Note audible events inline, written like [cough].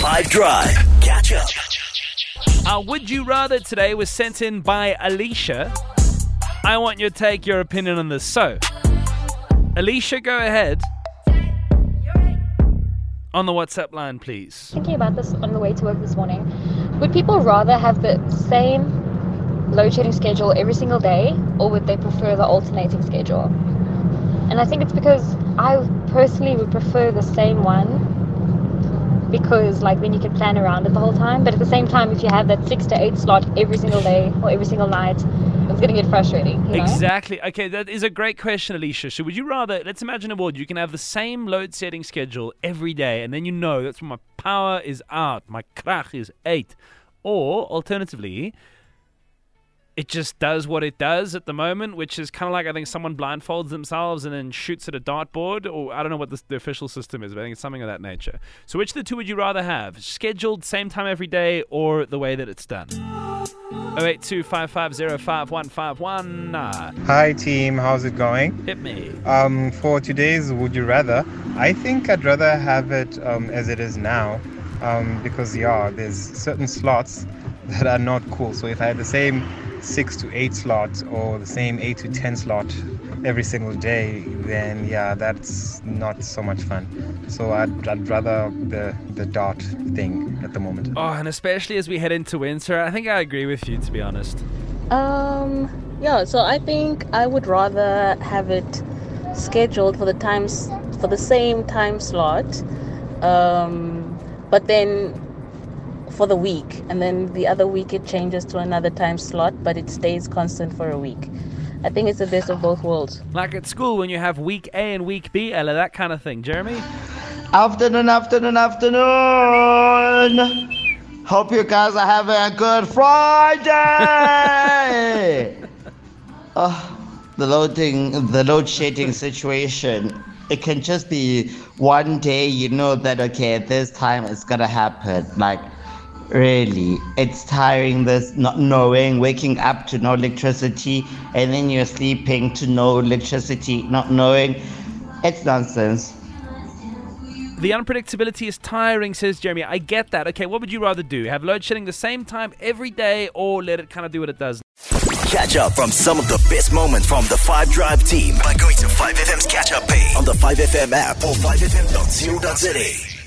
5 Drive. Catch up. Our Would You Rather today was sent in by Alicia. I want you to take your opinion on this. So, Alicia, go ahead. On the WhatsApp line, please. thinking about this on the way to work this morning. Would people rather have the same load shedding schedule every single day, or would they prefer the alternating schedule? And I think it's because I personally would prefer the same one because, like, then you can plan around it the whole time. But at the same time, if you have that six to eight slot every single day or every single night, it's going to get frustrating. You know? Exactly. Okay, that is a great question, Alicia. So, would you rather, let's imagine a world you can have the same load shedding schedule every day, and then you know that's when my power is out, my krach is eight. Or, alternatively, it just does what it does at the moment, which is kind of like I think someone blindfolds themselves and then shoots at a dartboard, or I don't know what the, the official system is, but I think it's something of that nature. So, which of the two would you rather have? Scheduled same time every day, or the way that it's done? 0825505151. Uh, Hi team, how's it going? hit me. Um, for today's Would You Rather, I think I'd rather have it um, as it is now um, because, yeah, there's certain slots [laughs] that are not cool. So if I had the same 6 to 8 slot or the same 8 to 10 slot every single day, then yeah, that's not so much fun. So I'd, I'd rather the, the dart thing at the moment. Oh, and especially as we head into winter, I think I agree with you, to be honest. Um, yeah, so I think I would rather have it scheduled for the times for the same time slot, um, but then for the week, and then the other week it changes to another time slot, but it stays constant for a week. I think it's the best of both worlds. Like at school when you have week A and week B, Ella, that kind of thing. Jeremy? Afternoon, afternoon, afternoon. Hope you guys are having a good Friday. oh, [laughs] the loading, the load shedding situation. It can just be one day you know that okay, this time it's gonna happen. Like really, it's tiring. This not knowing, waking up to no electricity, and then you're sleeping to no electricity, not knowing. It's nonsense. The unpredictability is tiring, says Jeremy. I get that. Okay, what would you rather do? Have load shedding the same time every day or let it kind of do what it does? Catch up from some of the best moments from the 5 Drive team by going to 5FM's catch up page on the 5FM app or 5FM.co.za.